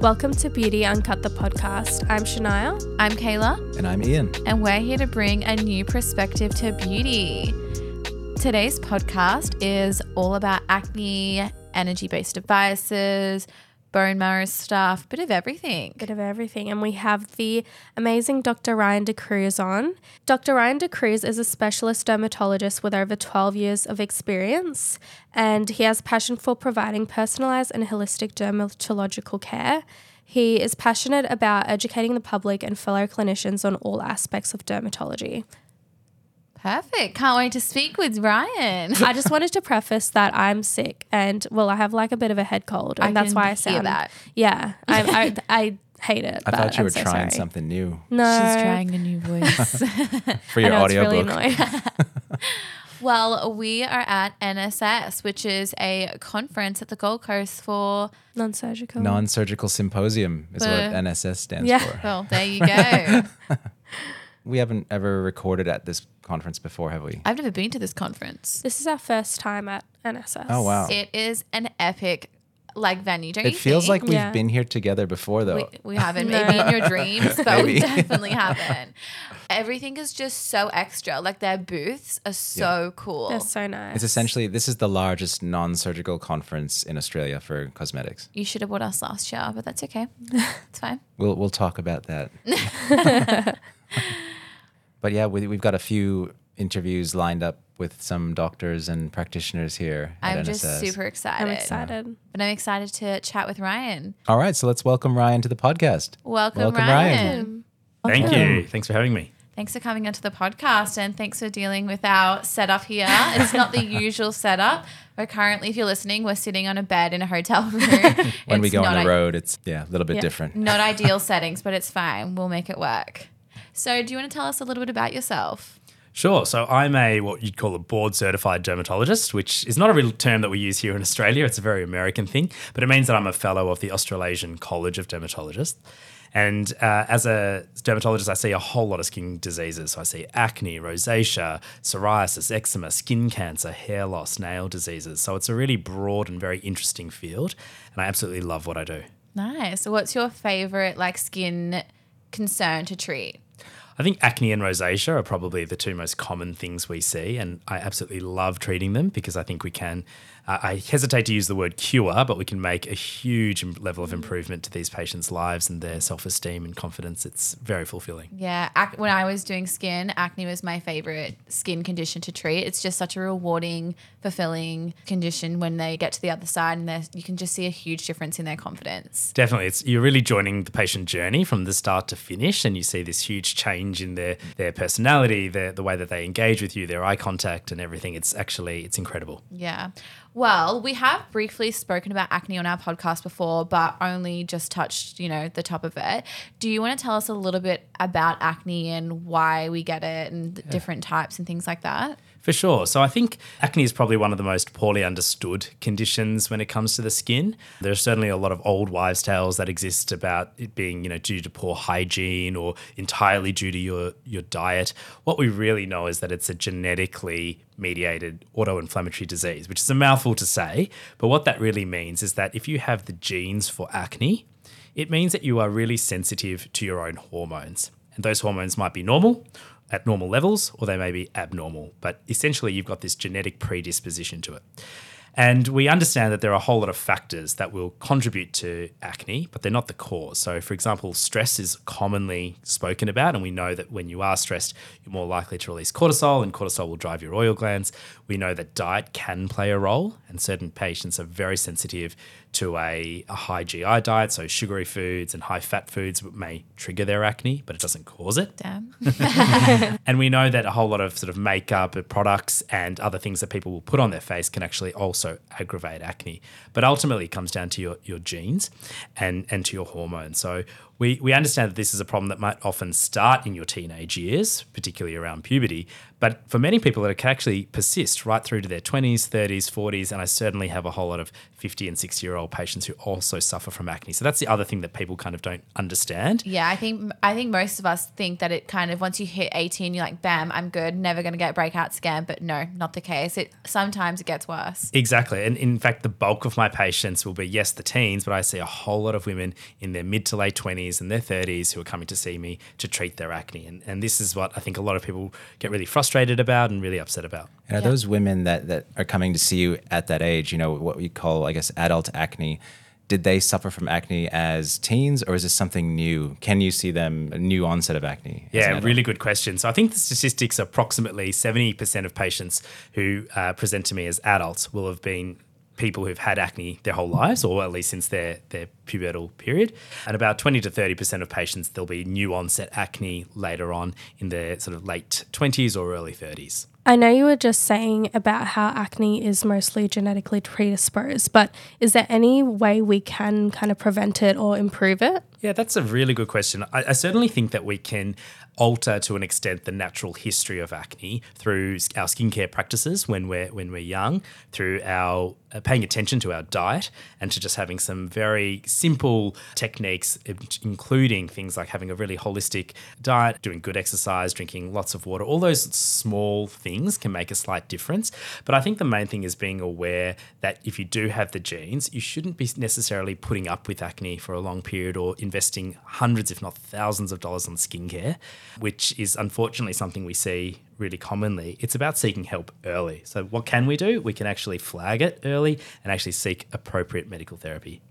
Welcome to Beauty Uncut the podcast. I'm Shania. I'm Kayla, And I'm Ian. and we're here to bring a new perspective to beauty. Today's podcast is all about acne, energy based devices, bone marrow stuff, bit of everything. Bit of everything. And we have the amazing Dr. Ryan De Cruz on. Dr. Ryan De Cruz is a specialist dermatologist with over 12 years of experience, and he has passion for providing personalized and holistic dermatological care. He is passionate about educating the public and fellow clinicians on all aspects of dermatology. Perfect. Can't wait to speak with Ryan. I just wanted to preface that I'm sick and well, I have like a bit of a head cold, and I that's can why I hear sound that. Yeah, I, I, I hate it. I but thought you I'm were so trying sorry. something new No, She's trying a new voice. for your audio it's really audiobook. annoying. well, we are at NSS, which is a conference at the Gold Coast for, Non-surgical. Non surgical symposium is what NSS stands Yeah. for. well, there you go. We haven't ever recorded at this conference before, have we? I've never been to this conference. This is our first time at NSS. Oh, wow. It is an epic like venue, don't It you feels think? like we've Yeah. been here together before, though. we, we haven't. No. Maybe in your dreams, but we definitely haven't. Everything is just so extra. Like their booths are so cool. They're so nice. It's essentially, this is the largest non surgical conference in Australia for cosmetics. You should have bought us last year, but that's okay. It's fine. We'll, we'll talk about that. but yeah, we, we've got a few interviews lined up with some doctors and practitioners here I'm NSS. just super excited. I'm excited. But I'm excited to chat with Ryan. All right, so let's welcome Ryan to the podcast. Welcome, Welcome, Ryan. Ryan. Thank you. Thanks for having me. Thanks for coming onto the podcast and thanks for dealing with our setup here. It's not the usual setup. We're currently, if you're listening, we're sitting on a bed in a hotel room. When we It's go on not the i- road, it's yeah, a little bit Yeah. different. Not ideal settings, but it's fine. We'll make it work. So, do you want to tell us a little bit about yourself? Sure. So I'm a what you'd call a board certified dermatologist, which is not a real term that we use here in Australia. It's a very American thing, but it means that I'm a fellow of the Australasian College of Dermatologists. And uh, as a dermatologist, I see a whole lot of skin diseases. So I see acne, rosacea, psoriasis, eczema, skin cancer, hair loss, nail diseases. So it's a really broad and very interesting field. And I absolutely love what I do. Nice. So what's your favorite like skin concern to treat? I think acne and rosacea are probably the two most common things we see, and I absolutely love treating them because I think we can. Uh, I hesitate to use the word cure, but we can make a huge level of improvement to these patients' lives and their self esteem and confidence. It's very fulfilling. Yeah, ac- when I was doing skin, acne was my favorite skin condition to treat. It's just such a rewarding, fulfilling condition when they get to the other side and you can just see a huge difference in their confidence. Definitely, it's you're really joining the patient journey from the start to finish, and you see this huge change in their their personality, their the way that they engage with you, their eye contact, and everything. It's actually it's incredible. Yeah. Well, we have briefly spoken about acne on our podcast before, but only just touched, you know, the top of it. Do you want to tell us a little bit about acne and why we get it and the different types and things like that? For sure. So I think acne is probably one of the most poorly understood conditions when it comes to the skin. There's certainly a lot of old wives' tales that exist about it being, you know, due to poor hygiene or entirely due to your your diet. What we really know is that it's a genetically mediated autoinflammatory disease, which is a mouthful to say, but what that really means is that if you have the genes for acne, it means that you are really sensitive to your own hormones. And those hormones might be normal at normal levels or they may be abnormal, but essentially you've got this genetic predisposition to it. And we understand that there are a whole lot of factors that will contribute to acne, but they're not the cause. So, for example, stress is commonly spoken about, and we know that when you are stressed, you're more likely to release cortisol, and cortisol will drive your oil glands. We know that diet can play a role, and certain patients are very sensitive to a, a high GI diet, so sugary foods and high fat foods may trigger their acne, but it doesn't cause it. Damn. And we know that a whole lot of sort of makeup products and other things that people will put on their face can actually also aggravate acne. But ultimately, it comes down to your, your genes and, and to your hormones. So, we, we understand that this is a problem that might often start in your teenage years, particularly around puberty. But for many people, it can actually persist right through to their 20s, 30s, 40s. And I certainly have a whole lot of 50 and 60 year old patients who also suffer from acne. So that's the other thing that people kind of don't understand. Yeah, I think I think most of us think that it kind of once you hit 18, you're like, bam, I'm good, never going to get breakouts again. But no, not the case. It sometimes it gets worse. Exactly. And in fact, the bulk of my patients will be, yes, the teens, but I see a whole lot of women in their mid to late 20s and their 30s who are coming to see me to treat their acne. And, and this is what I think a lot of people get really frustrated about and really upset about. And are Yeah. those women that, that are coming to see you at that age, you know, what we call, I guess, adult acne, did they suffer from acne as teens or is this something new? Can you see them, a new onset of acne? Yeah, really good question. So I think the statistics approximately 70% of patients who uh, present to me as adults will have been people who've had acne their whole lives, or at least since their, their pubertal period. And about 20 to 30% of patients, there'll be new onset acne later on in their sort of late 20s or early 30s. I know you were just saying about how acne is mostly genetically predisposed, but is there any way we can kind of prevent it or improve it? Yeah, that's a really good question. I, I certainly think that we can alter to an extent the natural history of acne through our skincare practices when we're when we're young, through our uh, paying attention to our diet and to just having some very simple techniques, including things like having a really holistic diet, doing good exercise, drinking lots of water. All those small things can make a slight difference. But I think the main thing is being aware that if you do have the genes, you shouldn't be necessarily putting up with acne for a long period or investing hundreds, if not thousands, of dollars on skincare, which is unfortunately something we see really commonly. It's about seeking help early. So, what can we do? We can actually flag it early and actually seek appropriate medical therapy.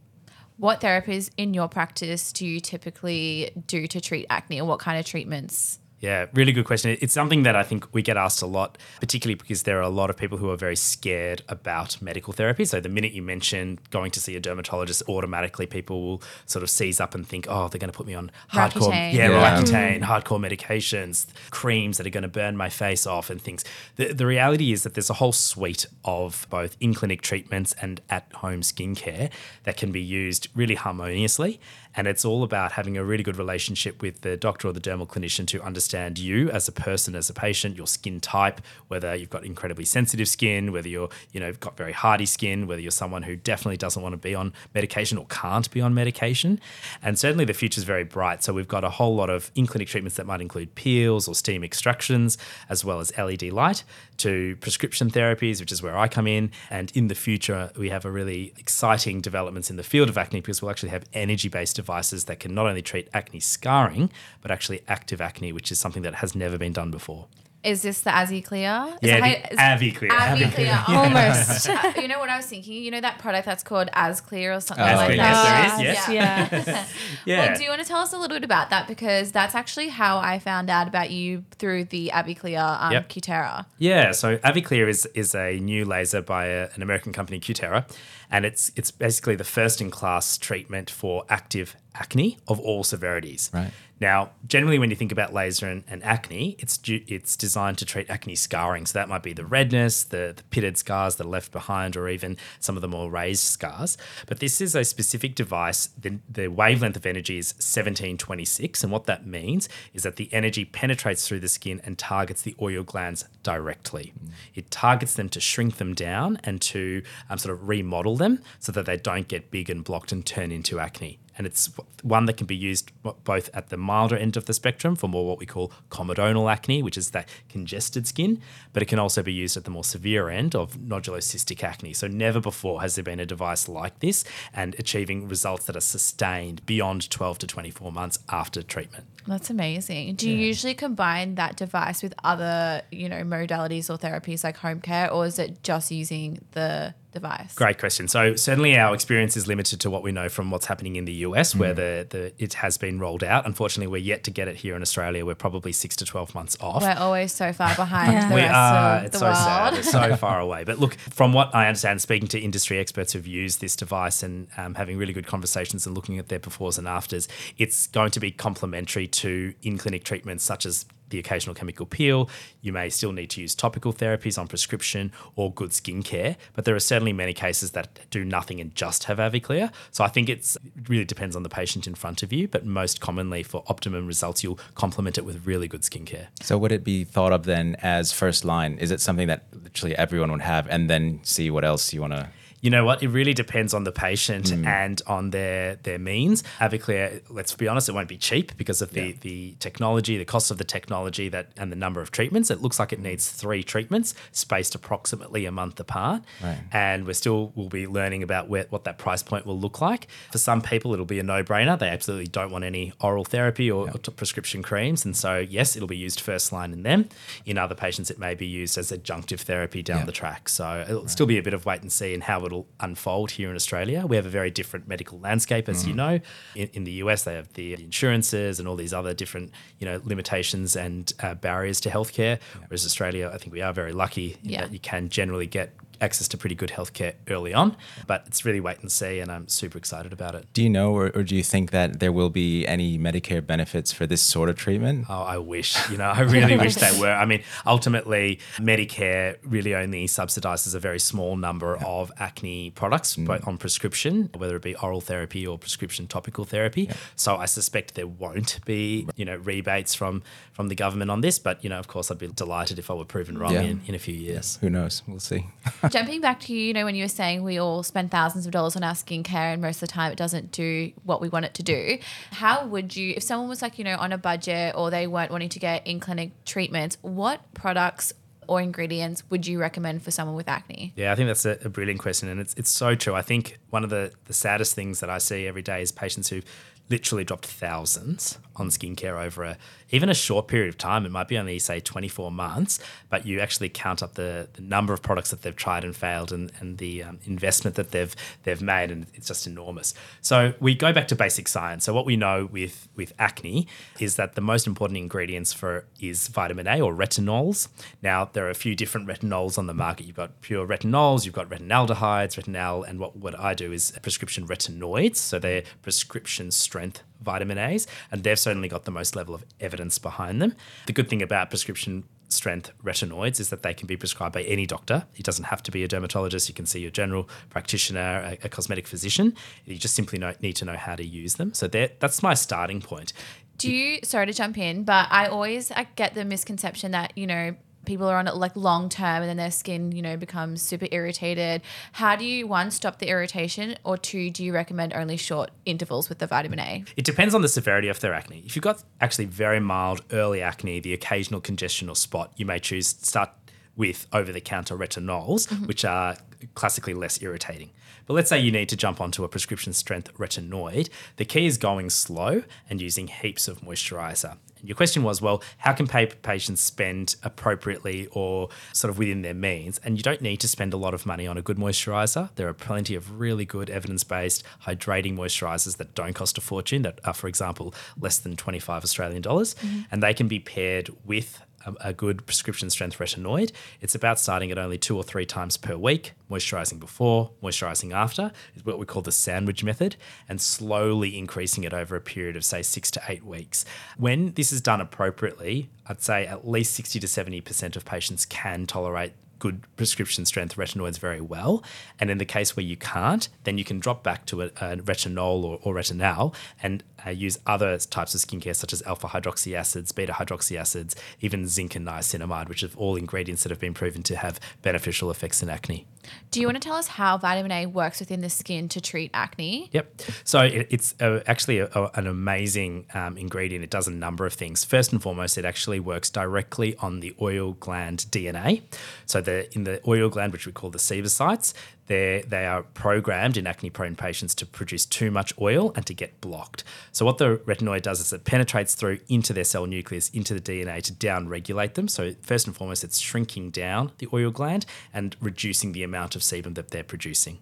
What therapies in your practice do you typically do to treat acne, or what kind of treatments? Yeah, really good question. It's something that I think we get asked a lot, particularly because there are a lot of people who are very scared about medical therapy. So the minute you mention going to see a dermatologist, automatically people will sort of seize up and think, oh, they're going to put me on hardcore, Roaccutane. yeah, Yeah. Roaccutane, hardcore medications, creams that are going to burn my face off, and things. The, the reality is that there's a whole suite of both in clinic treatments and at home skincare that can be used really harmoniously. And it's all about having a really good relationship with the doctor or the dermal clinician to understand you as a person, as a patient, your skin type, whether you've got incredibly sensitive skin, whether you're, you know, got very hardy skin, whether you're someone who definitely doesn't want to be on medication or can't be on medication. And certainly the future is very bright. So we've got a whole lot of in-clinic treatments that might include peels or steam extractions, as well as LED light, to prescription therapies, which is where I come in. And in the future, we have a really exciting developments in the field of acne because we'll actually have energy-based devices that can not only treat acne scarring, but actually active acne, which is something that has never been done before. Is this the AviClear? Is Yeah, that the how- is- AviClear. AviClear. Almost. uh, you know what I was thinking? You know that product that's called Asclear or something Oh, like yes, that? there is, yes. Yeah. Yeah. Well, do you want to tell us a little bit about that? Because that's actually how I found out about you through the AviClear um, Yep. Cutera. Yeah, so AviClear is is a new laser by a, an American company, Cutera, and it's it's basically the first in class treatment for active acne of all severities. Right. Now, generally, when you think about laser and, and acne, it's it's designed to treat acne scarring. So that might be the redness, the, the pitted scars that are left behind, or even some of the more raised scars. But this is a specific device. The, the wavelength of energy is 1726, and what that means is that the energy penetrates through the skin and targets the oil glands directly. It targets them to shrink them down and to um, sort of remodel them so that they don't get big and blocked and turn into acne and it's one that can be used both at the milder end of the spectrum for more what we call comedonal acne, which is that congested skin, but it can also be used at the more severe end of nodulocystic acne. So never before has there been a device like this and achieving results that are sustained beyond 12 to 24 months after treatment. That's amazing. Do you usually combine that device with other, you know, modalities or therapies like home care, or is it just using the device? Great question. So certainly our experience is limited to what we know from what's happening in the US, where the, the it has been rolled out. Unfortunately, we're yet to get it here in Australia. We're probably six to twelve months off. We're always so far behind Yeah. the we rest are. of It's the so world. sad. It's so far away. But look, from what I understand, speaking to industry experts who've used this device and um, having really good conversations and looking at their befores and afters, it's going to be complementary to in clinic treatments such as the occasional chemical peel. You may still need to use topical therapies on prescription or good skincare, but there are certainly many cases that do nothing and just have Aviclear. So I think it's it really depends on the patient in front of you, but most commonly for optimum results, you'll complement it with really good skincare. So would it be thought of then as first line? Is it something that literally everyone would have, and then see what else you want to? You know what? It really depends on the patient hmm. and on their their means. Aviclear, let's be honest, it won't be cheap because of the the technology, the cost of the technology that and the number of treatments. It looks like it needs three treatments spaced approximately a month apart. Right. And we're still will be learning about where, what that price point will look like. For some people, it'll be a no brainer. They absolutely don't want any oral therapy or, or t- prescription creams, and so yes, it'll be used first line in them. In other patients, it may be used as adjunctive therapy down Yeah. the track. So it'll still be a bit of wait and see and how it'll unfold here in Australia. We have a very different medical landscape, as you know. In, in the US, they have the insurances and all these other different, you know, limitations and uh, barriers to healthcare. Whereas Australia, I think we are very lucky in Yeah. that you can generally get access to pretty good healthcare early on. But it's really wait and see, and I'm super excited about it. Do you know, or, or do you think that there will be any Medicare benefits for this sort of treatment? Oh, I wish. You know, I really wish they were. I mean, ultimately, Medicare really only subsidizes a very small number of acne products, mm. both on prescription, whether it be oral therapy or prescription topical therapy. So I suspect there won't be, you know, rebates from from the government on this. But you know, of course, I'd be delighted if I were proven wrong Yeah. in, in a few years. Who knows? We'll see. Jumping back to you, you know, when you were saying we all spend thousands of dollars on our skincare and most of the time it doesn't do what we want it to do. How would you, if someone was like, you know, on a budget or they weren't wanting to get in clinic treatments, what products or ingredients would you recommend for someone with acne? Yeah, I think that's a, a brilliant question, and it's it's so true. I think one of the the saddest things that I see every day is patients who've literally dropped thousands on skincare over a even a short period of time. It might be only say 24 months, but you actually count up the, the number of products that they've tried and failed, and and the um, investment that they've they've made, and it's just enormous. So we go back to basic science. So what we know with with acne is that the most important ingredients for is vitamin A or retinols. Now there are a few different retinols on the market. You've got pure retinols, you've got retinaldehydes, retinal, and what what I do is prescription retinoids. So they're prescription strength vitamin A's, and they've certainly got the most level of evidence behind them. The good thing about prescription strength retinoids is that they can be prescribed by any doctor. It doesn't have to be a dermatologist. You can see your general practitioner, a, a cosmetic physician. You just simply know, need to know how to use them. So that's my starting point. Do you, sorry to jump in, but I always I get the misconception that, you know, people are on it like long term and then their skin, you know, becomes super irritated. How do you, one, stop the irritation, or two, do you recommend only short intervals with the vitamin A? It depends on the severity of their acne. If you've got actually very mild early acne, the occasional congestion or spot, you may choose to start with over the counter retinols, mm-hmm. which are classically less irritating. But let's say you need to jump onto a prescription strength retinoid. The key is going slow and using heaps of moisturizer. And your question was, well, how can pa- patients spend appropriately or sort of within their means? And you don't need to spend a lot of money on a good moisturizer. There are plenty of really good evidence based hydrating moisturizers that don't cost a fortune, that are, for example, less than 25 Australian dollars. Mm-hmm. And they can be paired with a, good prescription strength retinoid. It's about starting at only two or three times per week, moisturizing before, moisturizing after, is what we call the sandwich method, and slowly increasing it over a period of, say, six to eight weeks. When this is done appropriately, I'd say at least 60 to 70% of patients can tolerate good prescription strength retinoids very well. And in the case where you can't, then you can drop back to a, a retinol or, or retinal and uh, use other types of skincare such as alpha hydroxy acids, beta hydroxy acids, even zinc and niacinamide, which are all ingredients that have been proven to have beneficial effects in acne. Do you want to tell us how vitamin A works within the skin to treat acne? Yep. So it, it's a, actually a, a- an amazing um, ingredient. It does a number of things. First and foremost, it actually works directly on the oil gland DNA. So the in the oil gland, which we call the sebocytes, they they are programmed in acne prone patients to produce too much oil and to get blocked. So what the retinoid does is it penetrates through into their cell nucleus, into the DNA to down regulate them. So first and foremost, it's shrinking down the oil gland and reducing the amount of sebum that they're producing.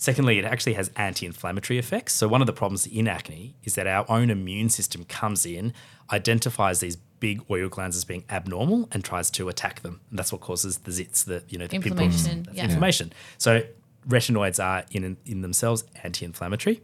Secondly, it actually has anti inflammatory effects. So, one of the problems in acne is that our own immune system comes in, identifies these big oil glands as being abnormal, and tries to attack them. And that's what causes the zits, the, you know, the pimples, Inflammation, that's yeah. inflammation. So, retinoids are in in themselves anti-inflammatory.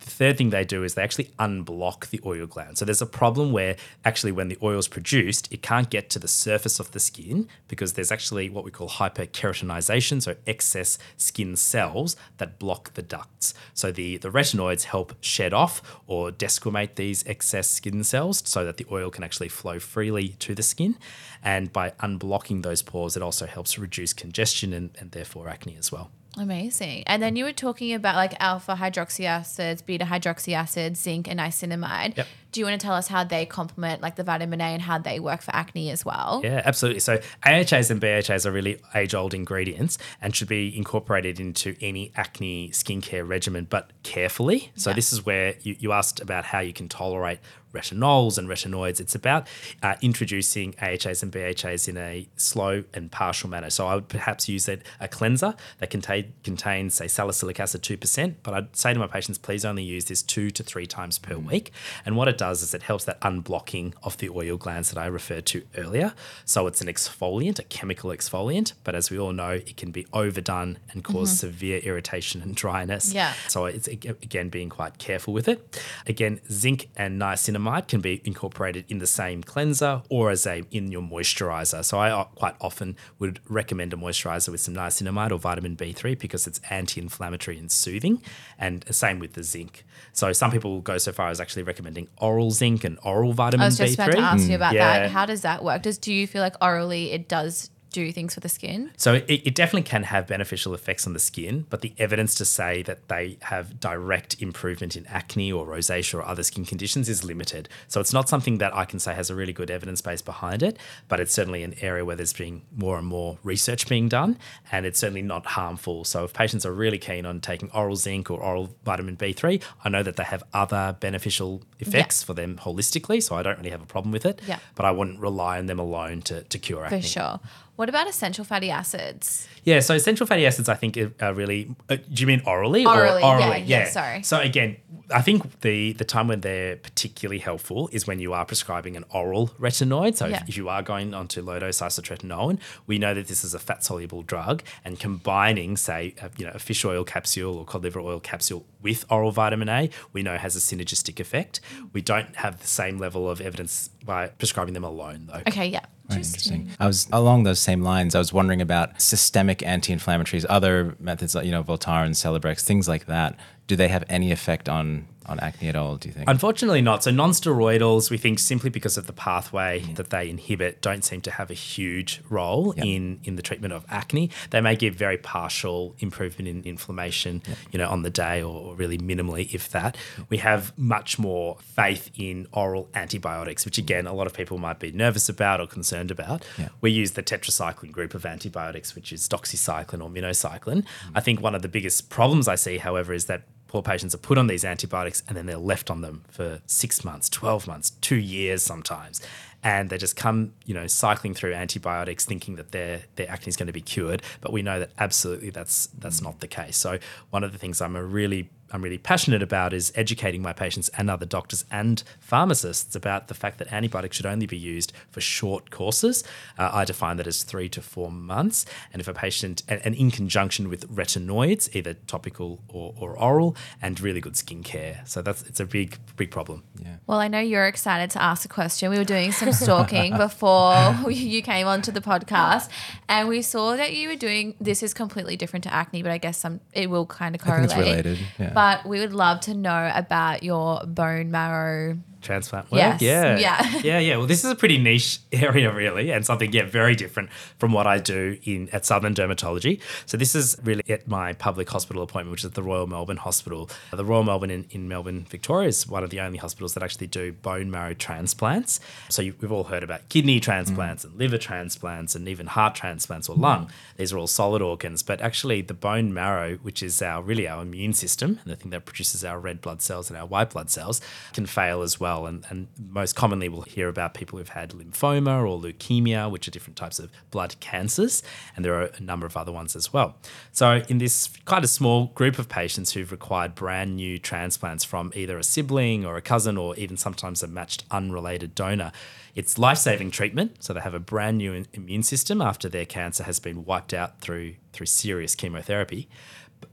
The third thing they do is they actually unblock the oil gland. So there's a problem where actually when the oil is produced, it can't get to the surface of the skin because there's actually what we call hyperkeratinization, so excess skin cells that block the ducts. So the, the retinoids help shed off or desquamate these excess skin cells so that the oil can actually flow freely to the skin. And by unblocking those pores, it also helps reduce congestion and, and therefore acne as well. Amazing. And then you were talking about like alpha hydroxy acids, beta hydroxy acids, zinc, and niacinamide. Yep. Do you want to tell us how they complement like the vitamin A and how they work for acne as well? Yeah, absolutely. So AHAs and BHAs are really age-old ingredients and should be incorporated into any acne skincare regimen, but carefully. So Yeah. this is where you, you asked about how you can tolerate retinols and retinoids. It's about uh, introducing AHAs and BHAs in a slow and partial manner. So I would perhaps use a, a cleanser that contain, contains, say, salicylic acid 2%, but I'd say to my patients, please only use this two to three times per week. And what it does is it helps that unblocking of the oil glands that I referred to earlier. So it's an exfoliant, a chemical exfoliant, but as we all know, it can be overdone and cause mm-hmm. severe irritation and dryness. Yeah. So it's again being quite careful with it. Again, zinc and niacinamide can be incorporated in the same cleanser or as a in your moisturizer. So I quite often would recommend a moisturizer with some niacinamide or vitamin B3 because it's anti-inflammatory and soothing, and same with the zinc. So some people will go so far as actually recommending oral zinc and oral vitamin B3. I was B3. just about to ask you about hmm. Yeah. that. How does that work? Does do you feel like orally it does do things for the skin? So it, it definitely can have beneficial effects on the skin, but the evidence to say that they have direct improvement in acne or rosacea or other skin conditions is limited. So it's not something that I can say has a really good evidence base behind it, but it's certainly an area where there's been more and more research being done, and it's certainly not harmful. So if patients are really keen on taking oral zinc or oral vitamin B3, I know that they have other beneficial effects for them holistically, so I don't really have a problem with it. Yeah. But I wouldn't rely on them alone to, to cure acne. For sure. What about essential fatty acids? Yeah, so essential fatty acids, I think, are- really. Uh, do you mean orally? Orally, or yeah, yeah, sorry. So again, I think the the time when they're particularly helpful is when you are prescribing an oral retinoid. So Yeah. if, if you are going onto low dose isotretinoin, we know that this is a fat soluble drug, and combining, say, a, you know, a fish oil capsule or cod liver oil capsule with oral vitamin A, we know has a synergistic effect. We don't have the same level of evidence by prescribing them alone, though. Okay, yeah. Very interesting. I was along those same lines. I was wondering about systemic anti-inflammatories, other methods like you know Voltaren, Celebrex, things like that. Do they have any effect on on acne at all? Do you think? Unfortunately, not. So, non-steroidals, we think simply because of the pathway that they inhibit, don't seem to have a huge role Yeah. in in the treatment of acne. They may give very partial improvement in inflammation, you know, on the day, or, really minimally, if that. We have much more faith in oral antibiotics, which again, a lot of people might be nervous about or concerned about. Yeah. We use the tetracycline group of antibiotics, which is doxycycline or minocycline. Mm. I think one of the biggest problems I see, however, is that poor patients are put on these antibiotics and then they're left on them for six months, 12 months, two years sometimes. And they just come, you know, cycling through antibiotics thinking that their their acne is going to be cured. But we know that absolutely that's that's not the case. So one of the things I'm a really I'm really passionate about is educating my patients and other doctors and pharmacists about the fact that antibiotics should only be used for short courses. Uh, I define that as three to four months. And if a patient, and, and in conjunction with retinoids, either topical or, or oral, and really good skincare. So that's it's a big, big problem. yeah. Well, I know you're excited to ask a question. We were doing some stalking before you came onto the podcast, and we saw that you were doing this is completely different to acne, but I guess some it will kind of I think correlate. it's related. Yeah. But we would love to know about your bone marrow. Transplant work. Yes. Yeah. Yeah. Yeah. Yeah. Well, this is a pretty niche area, really, and something, yeah, very different from what I do in at Southern Dermatology. So, this is really at my public hospital appointment, which is at the Royal Melbourne Hospital. Uh, the Royal Melbourne in, in Melbourne, Victoria, is one of the only hospitals that actually do bone marrow transplants. So, you, we've all heard about kidney transplants mm. and liver transplants and even heart transplants or lung. These are all solid organs, but actually, the bone marrow, which is our really our immune system and the thing that produces our red blood cells and our white blood cells, can fail as well well. And, and most commonly, we'll hear about people who've had lymphoma or leukemia, which are different types of blood cancers. And there are a number of other ones as well. So, in this quite a small group of patients who've required brand new transplants from either a sibling or a cousin or even sometimes a matched unrelated donor, it's life saving treatment. So, they have a brand new immune system after their cancer has been wiped out through, through serious chemotherapy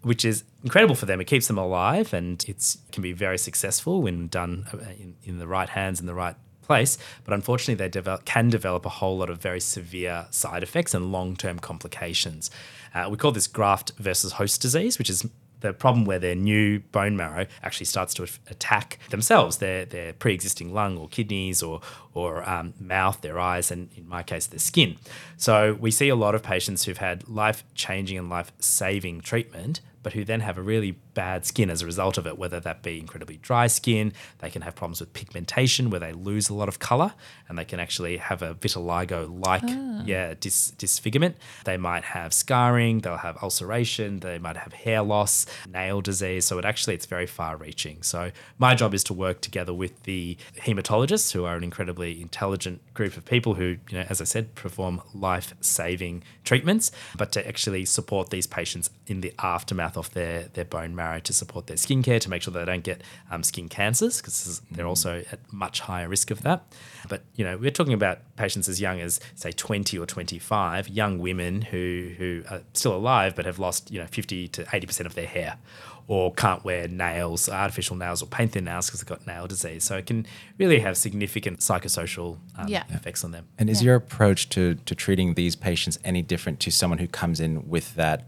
which is incredible for them. It keeps them alive and it can be very successful when done uh, in, in the right hands in the right place. But unfortunately, they develop, can develop a whole lot of very severe side effects and long term complications. Uh, we call this graft versus host disease, which is the problem where their new bone marrow actually starts to attack themselves, their their pre-existing lung or kidneys or or um, mouth, their eyes, and in my case, their skin. So we see a lot of patients who've had life-changing and life-saving treatment, but who then have a really bad skin as a result of it, whether that be incredibly dry skin, they can have problems with pigmentation where they lose a lot of color and they can actually have a vitiligo like ah. yeah, dis- disfigurement. They might have scarring, they'll have ulceration, they might have hair loss, nail disease. So it actually it's very far reaching. So my job is to work together with the hematologists who are an incredibly intelligent group of people who, you know, as I said, perform life-saving treatments, but to actually support these patients in the aftermath of their their bone marrow to support their skincare to make sure they don't get um, skin cancers because they're mm. also at much higher risk of that. But you know, we're talking about patients as young as say 20 or 25, young women who who are still alive but have lost you know 50 to 80 percent of their hair, or can't wear nails, artificial nails, or paint their nails because they've got nail disease. So it can really have significant psychosocial um, yeah. effects on them. And is yeah. your approach to to treating these patients any different to someone who comes in with that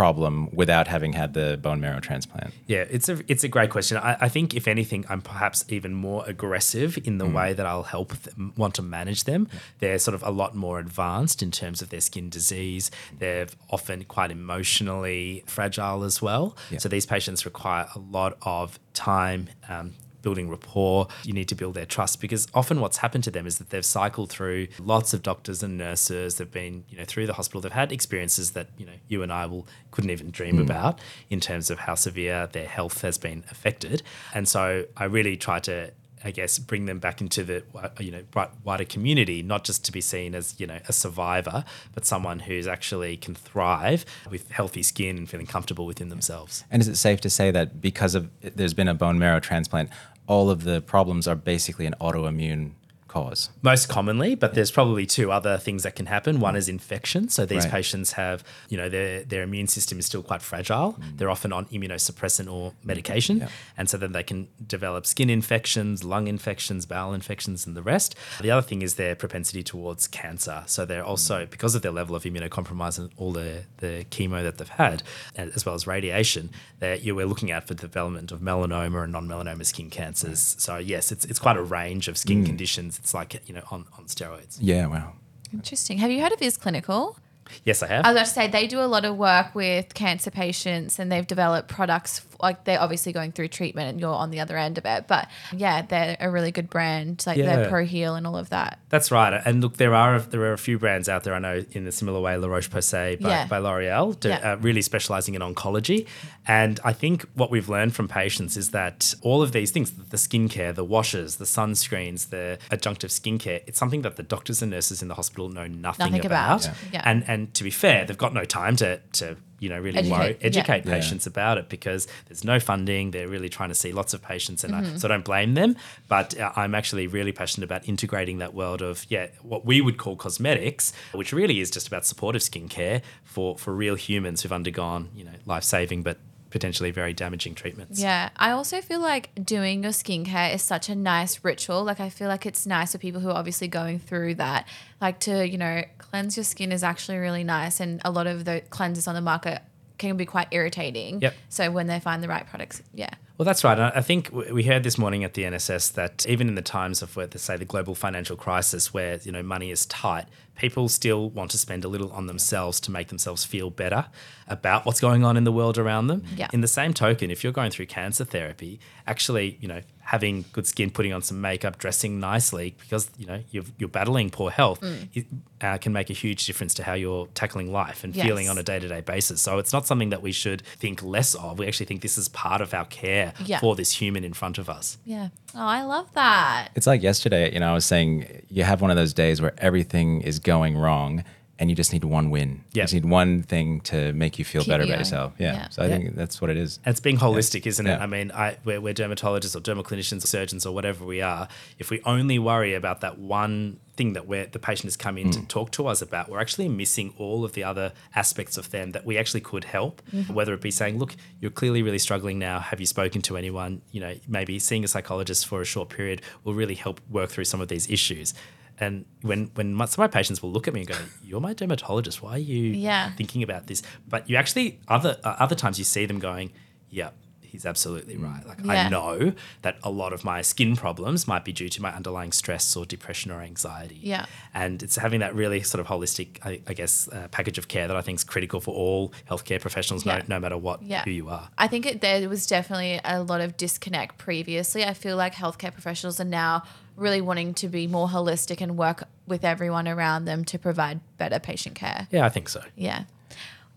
problem without having had the bone marrow transplant? Yeah, it's a it's a great question. I, I think if anything, I'm perhaps even more aggressive in the mm. way that I'll help them, want to manage them. Yeah. They're sort of a lot more advanced in terms of their skin disease. They're often quite emotionally fragile as well. Yeah. So these patients require a lot of time. Um, building rapport. You need to build their trust because often what's happened to them is that they've cycled through lots of doctors and nurses. They've been, you know, through the hospital. They've had experiences that, you know, you and I will couldn't even dream mm. about in terms of how severe their health has been affected. And so I really try to I guess, bring them back into the you know wider community, not just to be seen as you know a survivor, but someone who's actually can thrive with healthy skin and feeling comfortable within themselves. And is it safe to say that because of there's been a bone marrow transplant, all of the problems are basically an autoimmune cause? Most commonly, but there's probably two other things that can happen. One is infection. So these right. patients have, you know, their their immune system is still quite fragile. Mm. They're often on immunosuppressant or medication. Yeah. And so then they can develop skin infections, lung infections, bowel infections, and the rest. The other thing is their propensity towards cancer. So they're also, mm. because of their level of immunocompromise and all the, the chemo that they've had, as well as radiation, that you we're looking at for the development of melanoma and non-melanoma skin cancers. Right. So yes, it's, it's quite a range of skin mm. conditions it's like you know on on steroids. Yeah. Wow. Interesting. Have you heard of Is Clinical? Yes, I have. I was about to say they do a lot of work with cancer patients and they've developed products like they're obviously going through treatment and you're on the other end of it. But yeah, they're a really good brand. Like yeah. they're ProHeal and all of that. That's right. And look, there are there are a few brands out there I know in a similar way, La Roche Posay by, yeah. by L'Oreal, do, yeah. uh, really specializing in oncology. And I think what we've learned from patients is that all of these things, the skincare, the washes, the sunscreens, the adjunctive skincare, it's something that the doctors and nurses in the hospital know nothing, nothing about. about. And and to be fair, they've got no time to to you know really educate, worry, educate yeah. patients yeah. about it because there's no funding. They're really trying to see lots of patients, and mm-hmm. I, so I don't blame them. But uh, I'm actually really passionate about integrating that world of yeah what we would call cosmetics, which really is just about supportive skincare for for real humans who've undergone you know life saving but potentially very damaging treatments. Yeah. I also feel like doing your skincare is such a nice ritual. Like, I feel like it's nice for people who are obviously going through that. Like, to, you know, cleanse your skin is actually really nice. And a lot of the cleansers on the market can be quite irritating. Yep. So when they find the right products, yeah. Well, that's right. I think we heard this morning at the NSS that even in the times of, where, say, the global financial crisis, where you know money is tight, people still want to spend a little on themselves to make themselves feel better about what's going on in the world around them. Yeah. In the same token, if you're going through cancer therapy, actually, you know, having good skin, putting on some makeup, dressing nicely, because you know you're, you're battling poor health, it uh, can make a huge difference to how you're tackling life and feeling on a day to day basis. So it's not something that we should think less of. We actually think this is part of our care Yeah. for this human in front of us. Yeah. Oh, I love that. It's like yesterday, you know, I was saying you have one of those days where everything is going wrong and you just need one win. Yeah. You just need one thing to make you feel Keep better about yourself. Yeah. Yeah. So I Yeah. think that's what it is. It's being holistic, isn't it? Yeah. I mean, I, we're, we're dermatologists or dermal clinicians or surgeons or whatever we are. If we only worry about that one thing that we're, the patient has come in Hmm. to talk to us about, we're actually missing all of the other aspects of them that we actually could help. Mm-hmm. Whether it be saying, look, you're clearly really struggling now. Have you spoken to anyone? You know, maybe seeing a psychologist for a short period will really help work through some of these issues. And when when my, some of my patients will look at me and go, "You're my dermatologist. Why are you Yeah. thinking about this?" But you actually other uh, other times you see them going, "Yeah, he's absolutely right. Like Yeah. I know that a lot of my skin problems might be due to my underlying stress or depression or anxiety. Yeah. and it's having that really sort of holistic, I, I guess, uh, package of care that I think is critical for all healthcare professionals, Yeah. no, no matter what Yeah. who you are. I think it, there was definitely a lot of disconnect previously. I feel like healthcare professionals are now really wanting to be more holistic and work with everyone around them to provide better patient care. Yeah, I think so. Yeah.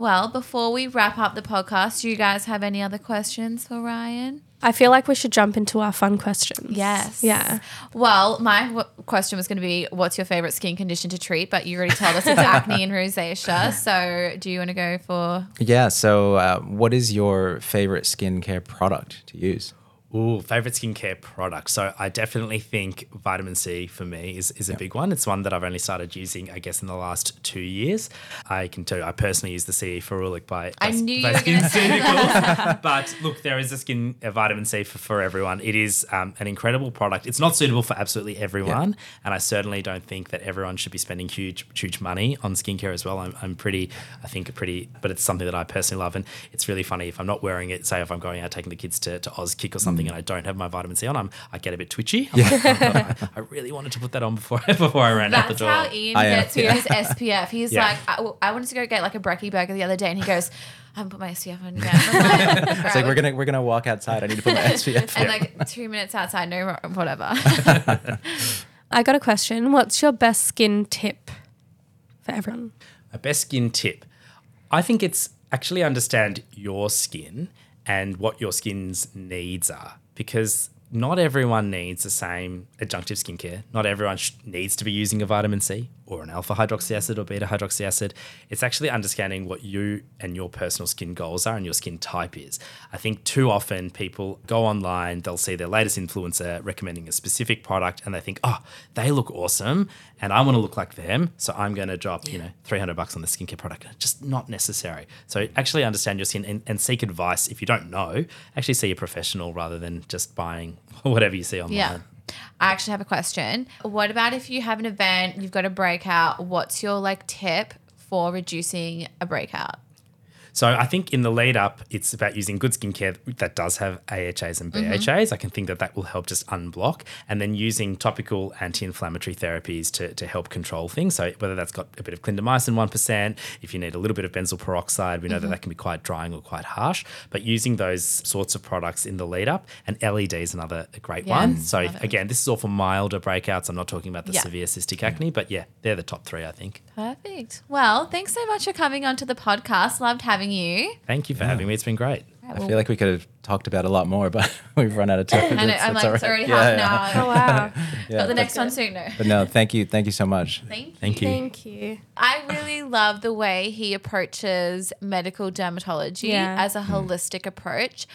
Well, before we wrap up the podcast, do you guys have any other questions for Ryan? I feel like we should jump into our fun questions. Yes. Yeah. Well, my w- question was going to be, what's your favorite skin condition to treat? But you already told us it's acne and rosacea. So, do you want to go for? Yeah. So, uh, what is your favorite skincare product to use? Ooh, favorite skincare product. So I definitely think vitamin C for me is, is a big one. It's one that I've only started using, I guess, in the last two years. I can tell you, I personally use the CE Ferulic by, by, I knew by were Skin Ceuticals. but look, there is a skin a vitamin C for, for everyone. It is um, an incredible product. It's not suitable for absolutely everyone, and I certainly don't think that everyone should be spending huge huge money on skincare as well. I'm, I'm pretty, I think, a pretty, but it's something that I personally love, and it's really funny if I'm not wearing it. Say if I'm going out taking the kids to, to Auskick or something, and I don't have my vitamin C on, I'm, I get a bit twitchy. I'm like, "Oh, I, I really wanted to put that on before before I ran out the door. That's door. how Ian I gets with his SPF. He's Yeah. like, I, I wanted to go get like a brekkie burger the other day, and he goes, I haven't put my SPF on yet. And I'm like, It's like we're gonna we're gonna walk outside. I need to put my SPF. On. And like two minutes outside, no whatever. I got a question. What's your best skin tip for everyone? A best skin tip. I think it's actually understand your skin and what your skin's needs are because not everyone needs the same adjunctive skincare. Not everyone sh- needs to be using a vitamin C or an alpha hydroxy acid or beta hydroxy acid. It's actually understanding what you and your personal skin goals are and your skin type is. I think too often people go online, they'll see their latest influencer recommending a specific product and they think, oh, they look awesome and I want to look like them. So I'm going to drop, you know, 300 bucks on the skincare product. Just not necessary. So actually understand your skin and, and seek advice. If you don't know, actually see a professional rather than just buying whatever you see online. yeah. I actually have a question. What about if you have an event, you've got a breakout? What's your like tip for reducing a breakout? So I think in the lead up, it's about using good skincare that does have AHAs and mm-hmm. BHAs. I can think that that will help just unblock, and then using topical anti-inflammatory therapies to, to help control things. So whether that's got a bit of clindamycin one percent, if you need a little bit of benzoyl peroxide, we know that mm-hmm. that can be quite drying or quite harsh. But using those sorts of products in the lead up, and LED is another great Yeah, one. So again, this is all for milder breakouts. I'm not talking about the Yeah. severe cystic acne, but yeah, they're the top three, I think. Perfect. Well, thanks so much for coming onto the podcast. Loved having you. Thank you for having me. It's been great. I feel like we could have talked about a lot more, but we've run out of time. I know, I'm like, all it's right. already Yeah, half an yeah. hour. Oh, wow. Yeah, But the but- next one soon, no. But no, thank you, thank you so much. Thank you. Thank you. Thank you. I really love the way he approaches medical dermatology Yeah. as a mm. holistic approach.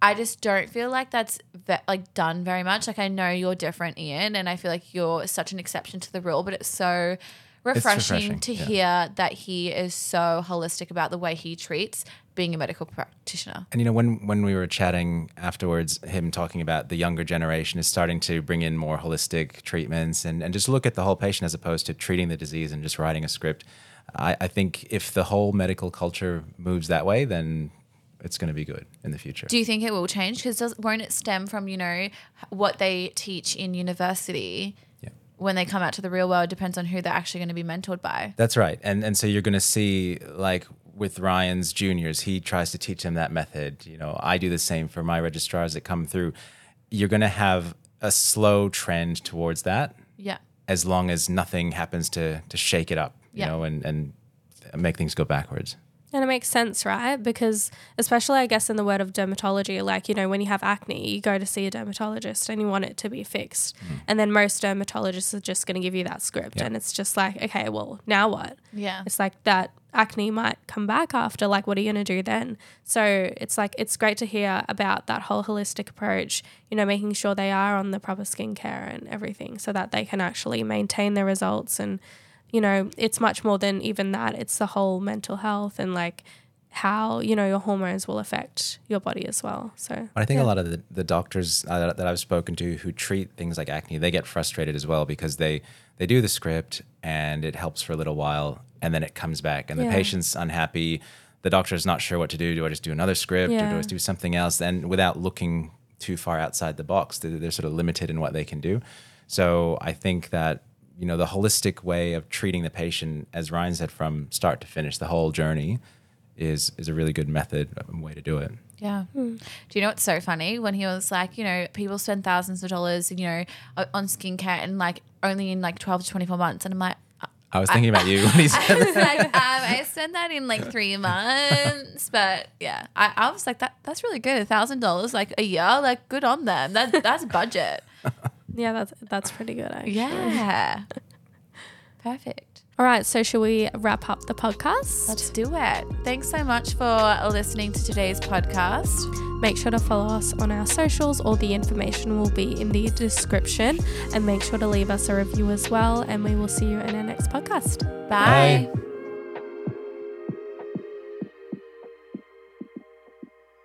I just don't feel like that's ve- like done very much. Like I know you're different, Ian, and I feel like you're such an exception to the rule. But it's so refreshing, refreshing, to yeah. hear that he is so holistic about the way he treats being a medical practitioner. And you know, when when we were chatting afterwards, him talking about the younger generation is starting to bring in more holistic treatments and, and just look at the whole patient as opposed to treating the disease and just writing a script. I, I think if the whole medical culture moves that way, then it's going to be good in the future. Do you think it will change? Because won't it stem from you know what they teach in university? When they come out to the real world, depends on who they're actually going to be mentored by. That's right. And and so you're going to see like with Ryan's juniors, he tries to teach them that method. You know, I do the same for my registrars that come through. you're going to have a slow trend towards that Yeah. as long as nothing happens to to shake it up, you Yeah. know, and and make things go backwards. And it makes sense, right? Because especially I guess in the word of dermatology, like, you know, when you have acne, you go to see a dermatologist and you want it to be fixed. Mm. And then most dermatologists are just going to give you that script Yeah. and it's just like, okay, well, now what? Yeah. It's like that acne might come back after like what are you going to do then? So it's like it's great to hear about that whole holistic approach, you know, making sure they are on the proper skincare and everything so that they can actually maintain their results and you know, it's much more than even that. It's the whole mental health and like how, you know, your hormones will affect your body as well. So I think yeah. a lot of the, the doctors uh, that I've spoken to who treat things like acne, they get frustrated as well because they they do the script and it helps for a little while and then it comes back and the Yeah. patient's unhappy. The doctor's not sure what to do. Do I just do another script or do Yeah. I do something else? And without looking too far outside the box, they're, they're sort of limited in what they can do. So I think that you know the holistic way of treating the patient, as Ryan said, from start to finish, the whole journey, is is a really good method, a way to do it. Yeah. Do you know what's so funny? When he was like, you know, people spend thousands of dollars, you know, on skincare and like only in like 12 to 24 months. And I'm like, I was thinking about you when he said I was like, um, I spent that in like three months, but yeah, I, I was like, that that's really good. A thousand dollars like a year, like good on them. That that's budget. Yeah, that's that's pretty good actually. Yeah, perfect. All right, so shall we wrap up the podcast? Let's do it. Thanks so much for listening to today's podcast. Make sure to follow us on our socials. All the information will be in the description. And make sure to leave us a review as well. And we will see you in our next podcast. Bye. Bye.